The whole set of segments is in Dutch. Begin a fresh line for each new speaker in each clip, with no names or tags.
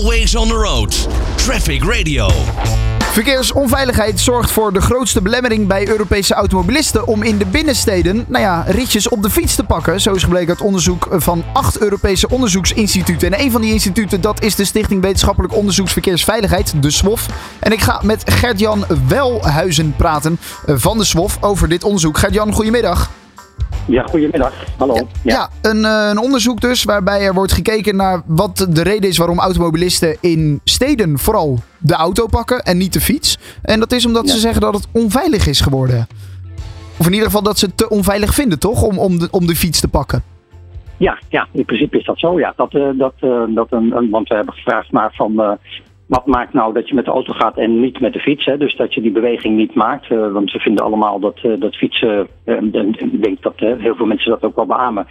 Always on the road. Traffic Radio.
Verkeersonveiligheid zorgt voor de grootste belemmering bij Europese automobilisten om in de binnensteden, nou ja, ritjes op de fiets te pakken. Zo is gebleken uit onderzoek van acht Europese onderzoeksinstituten. En een van die instituten, dat is de Stichting Wetenschappelijk Onderzoeksverkeersveiligheid, de SWOF. En ik ga met Gert-Jan Welhuizen praten eh, van de SWOF over dit onderzoek. Gert-Jan, goedemiddag.
Ja, goedemiddag. Hallo.
Ja, ja een, eh, een, onderzoek dus waarbij er wordt gekeken naar wat de reden is waarom automobilisten in steden vooral de auto pakken en niet de fiets. En dat is omdat ze zeggen dat het onveilig is geworden. Of in ieder geval dat ze het te onveilig vinden, toch? Om, om, de, om de fiets te pakken.
Ja, ja, in principe is dat zo. Ja. Dat, uh, dat, uh, dat een, een, want we hebben gevraagd naar van wat maakt nou dat je met de auto gaat en niet met de fiets? Hè? Dus dat je die beweging niet maakt. Uh, want ze vinden allemaal dat, uh, dat fietsen, en ik denk dat heel veel mensen dat ook wel beamen.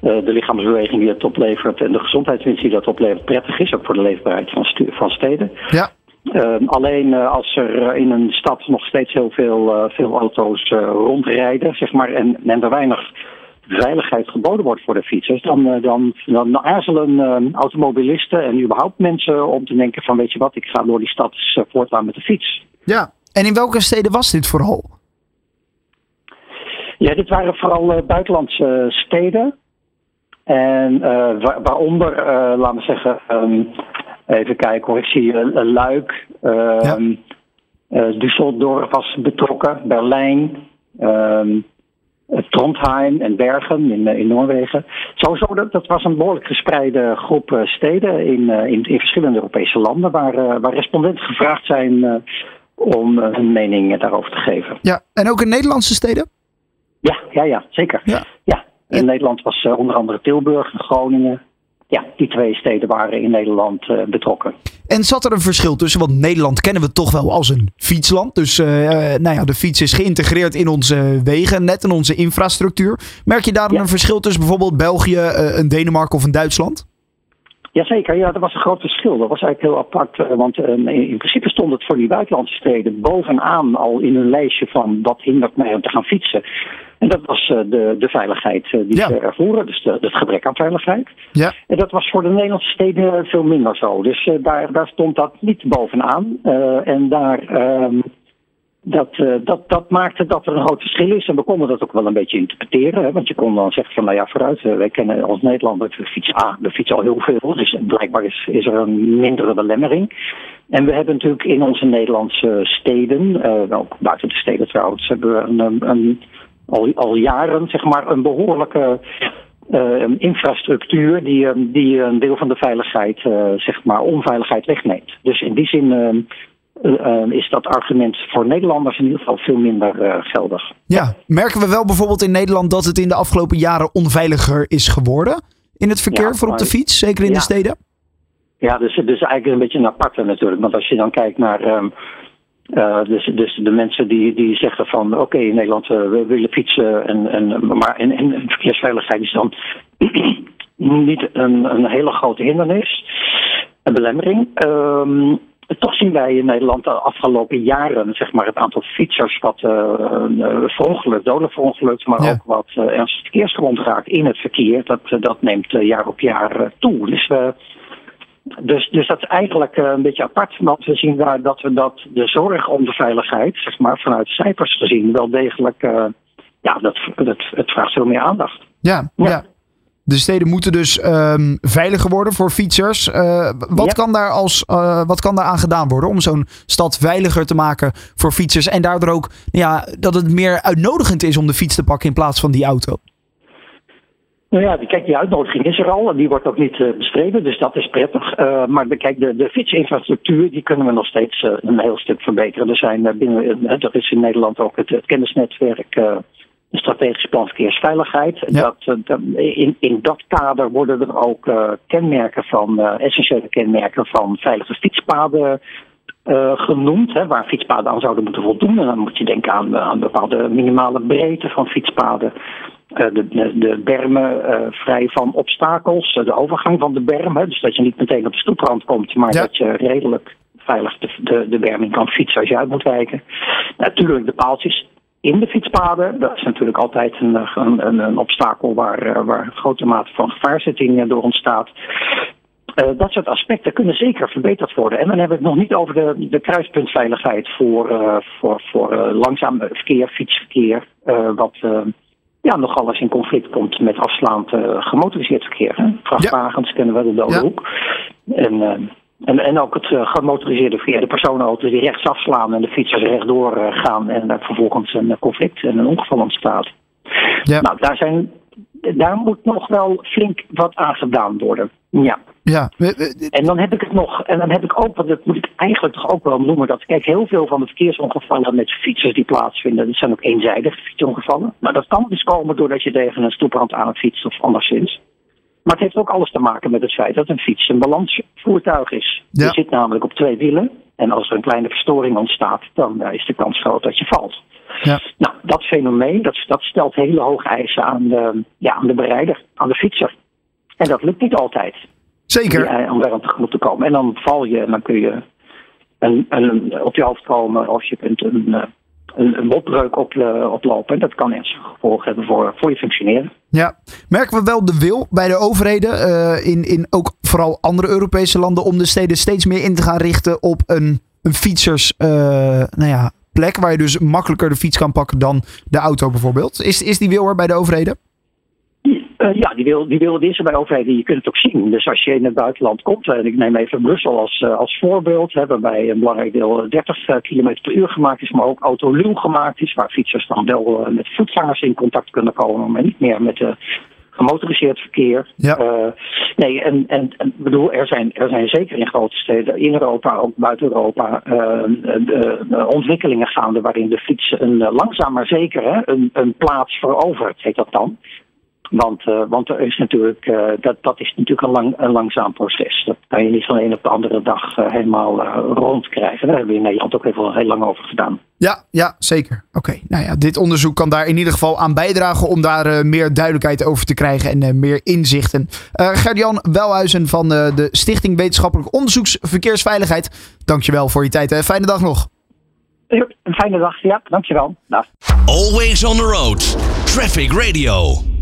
de lichaamsbeweging die het oplevert en de gezondheidswinst die dat oplevert prettig is, ook voor de leefbaarheid van, van steden.
Ja.
alleen als er in een stad nog steeds heel veel, veel auto's rondrijden, zeg maar, en, en er weinig veiligheid geboden wordt voor de fietsers, dan, eh, dan, dan aarzelen uh, automobilisten en überhaupt mensen om te denken van weet je wat, ik ga door die stad uh, voortgaan met de fiets.
Ja, en in welke steden was dit vooral?
Ja, dit waren vooral buitenlandse steden. En wa waaronder, laten we zeggen, um, even kijken hoor, ik zie Luik, ja. Düsseldorf was betrokken, Berlijn. Um, Trondheim en Bergen in, in Noorwegen. Sowieso, dat, dat was een behoorlijk gespreide groep steden in, in, in verschillende Europese landen, waar, waar respondenten gevraagd zijn om hun mening daarover te geven.
Ja, en ook in Nederlandse steden?
Ja, ja, ja zeker. Ja. ja. In Nederland was onder andere Tilburg, Groningen, ja, die twee steden waren in Nederland uh, betrokken.
En zat er een verschil tussen? Want Nederland kennen we toch wel als een fietsland. Dus uh, nou ja, de fiets is geïntegreerd in onze wegen, net in onze infrastructuur. Merk je daar ja. een verschil tussen bijvoorbeeld België, uh, een Denemarken of een Duitsland?
Jazeker, ja, dat was een groot verschil. Dat was eigenlijk heel apart. Want in principe stond het voor die buitenlandse steden bovenaan al in een lijstje van dat hindert mij om te gaan fietsen. En dat was uh, de, de veiligheid uh, die ja. ze ervoeren, dus de, het gebrek aan veiligheid.
Ja.
En dat was voor de Nederlandse steden veel minder zo. Dus uh, daar, daar stond dat niet bovenaan. en daar, um, dat, dat, dat maakte dat er een groot verschil is. En we konden dat ook wel een beetje interpreteren. Hè? Want je kon dan zeggen van, nou ja, vooruit, wij kennen als Nederlander de fiets A, de fiets al heel veel. Dus blijkbaar is, er een mindere belemmering. En we hebben natuurlijk in onze Nederlandse steden, ook buiten de steden trouwens, hebben we een, een al, jaren zeg maar, een behoorlijke uh, infrastructuur die, die een deel van de veiligheid, zeg maar, onveiligheid wegneemt. Dus in die zin is dat argument voor Nederlanders in ieder geval veel minder geldig.
Ja, merken we wel bijvoorbeeld in Nederland dat het in de afgelopen jaren onveiliger is geworden in het verkeer ja, voor op de fiets, zeker in
ja.
de steden?
Ja, dus, dus eigenlijk een beetje een aparte natuurlijk. Want als je dan kijkt naar um, uh, dus, dus de mensen die, die zeggen van oké, okay, in Nederland uh, we willen fietsen, en, en, maar en, en verkeersveiligheid is dan niet een, een hele grote hindernis, een belemmering. Um, toch zien wij in Nederland de afgelopen jaren zeg maar, het aantal fietsers wat uh, verongelukt, dodelijk verongelukt, maar
Ja.
ook wat uh, ernstig verkeersgewond raakt in het verkeer. Dat, uh, dat neemt uh, jaar op jaar toe. Dus. Dus, dus dat is eigenlijk een beetje apart, want we zien daar dat we dat de zorg om de veiligheid, zeg maar, vanuit cijfers gezien, wel degelijk, ja, dat, dat, het vraagt veel meer aandacht.
Ja, ja.
Ja.
De steden moeten dus ehm, veiliger worden voor fietsers. Uh, wat,
Ja.
kan daar als, uh, wat kan daar aan gedaan worden om zo'n stad veiliger te maken voor fietsers? En daardoor ook ja, dat het meer uitnodigend is om de fiets te pakken in plaats van die auto.
Nou ja, die- kijk, die uitnodiging is er al en die wordt ook niet uh, bestreden, dus dat is prettig. Uh, maar kijk, de, de fietsinfrastructuur, die kunnen we nog steeds uh, een heel stuk verbeteren. Er, zijn, binnen, er is in Nederland ook het, het kennisnetwerk, een strategisch plan verkeersveiligheid.
Ja.
Dat, in, in dat kader worden er ook uh, kenmerken van, uh, essentiële kenmerken van veilige fietspaden uh, genoemd, hè, waar fietspaden aan zouden moeten voldoen. En dan moet je denken aan, aan bepaalde minimale breedte van fietspaden. Uh, de, de, de bermen uh, vrij van obstakels, de overgang van de berm. Hè, dus dat je niet meteen op de stoeprand komt, maar
Ja.
dat je redelijk veilig de, de, de berm in kan fietsen als je uit moet wijken. Natuurlijk de paaltjes in de fietspaden. Dat is natuurlijk altijd een, een, een, obstakel waar, uh, waar een grote mate van gevaarzetting uh, door ontstaat. Uh, dat soort aspecten kunnen zeker verbeterd worden. En dan hebben we het nog niet over de, de kruispuntveiligheid voor, uh, voor, voor uh, langzaam verkeer, fietsverkeer. wat ja, nogal eens in conflict komt met afslaand gemotoriseerd verkeer. Hè? Vrachtwagens ja. kennen we de dode hoek. En, en, en ook het gemotoriseerde verkeer, de personenauto's die rechts afslaan en de fietsers rechtdoor gaan en er vervolgens een conflict en een ongeval ontstaat. Ja. Nou, daar, zijn, daar moet nog wel flink wat aan gedaan worden. Ja.
Ja.
En dan heb ik het nog, en dan heb ik ook, want dat moet ik eigenlijk toch ook wel noemen, dat kijk, heel veel van de verkeersongevallen met fietsers die plaatsvinden, dat zijn ook eenzijdige fietsongevallen. Maar dat kan dus komen doordat je tegen een stoeprand aan het fietsen of anderszins. Maar het heeft ook alles te maken met het feit dat een fiets een balansvoertuig is. Je zit namelijk op twee wielen. En als er een kleine verstoring ontstaat, dan is de kans groot dat je valt. Ja. Nou, dat fenomeen, dat, dat stelt hele hoge eisen aan de, ja, aan de berijder, aan de fietser. En dat lukt niet altijd.
Zeker.
Om daar tegemoet te komen. En dan val je en dan kun je een, een, op je hoofd komen of je kunt een, een, een botbreuk op, oplopen. Dat kan ernstige gevolgen hebben voor, voor je functioneren.
Ja, merken we wel de wil bij de overheden, uh, in, in ook vooral andere Europese landen, om de steden steeds meer in te gaan richten op een, een fietsers, uh, nou ja, plek waar je dus makkelijker de fiets kan pakken dan de auto bijvoorbeeld. Is, is die wil er bij de overheden?
Uh, ja, die wil, die wil is er bij overheden. Je kunt het ook zien. Dus als je in het buitenland komt, en ik neem even Brussel als, uh, als voorbeeld, hè, waarbij een belangrijk deel 30 uh, km per uur gemaakt is, maar ook autoluw gemaakt is, waar fietsers dan wel met voetgangers in contact kunnen komen, maar niet meer met de gemotoriseerd verkeer. Ja. Uh, nee, en, en, en bedoel, er zijn, er zijn zeker in grote steden, in Europa, ook buiten Europa, uh, ontwikkelingen gaande waarin de fiets een langzaam maar zeker hè, een, een plaats verovert, heet dat dan. Want, uh, want er is natuurlijk, uh, dat, dat is natuurlijk een, lang, een langzaam proces. Dat kan je niet van de een op de andere dag uh, helemaal rondkrijgen. Daar hebben we in Nederland ook even heel lang over gedaan.
Ja, ja zeker. Oké, nou ja, dit onderzoek kan daar in ieder geval aan bijdragen om daar meer duidelijkheid over te krijgen en meer inzichten. Gert-Jan Welhuizen van de Stichting Wetenschappelijk Onderzoeks Verkeersveiligheid. Dankjewel voor je tijd. Fijne dag nog.
Een fijne dag, ja, dankjewel. Dag.
Always on the road. Traffic Radio.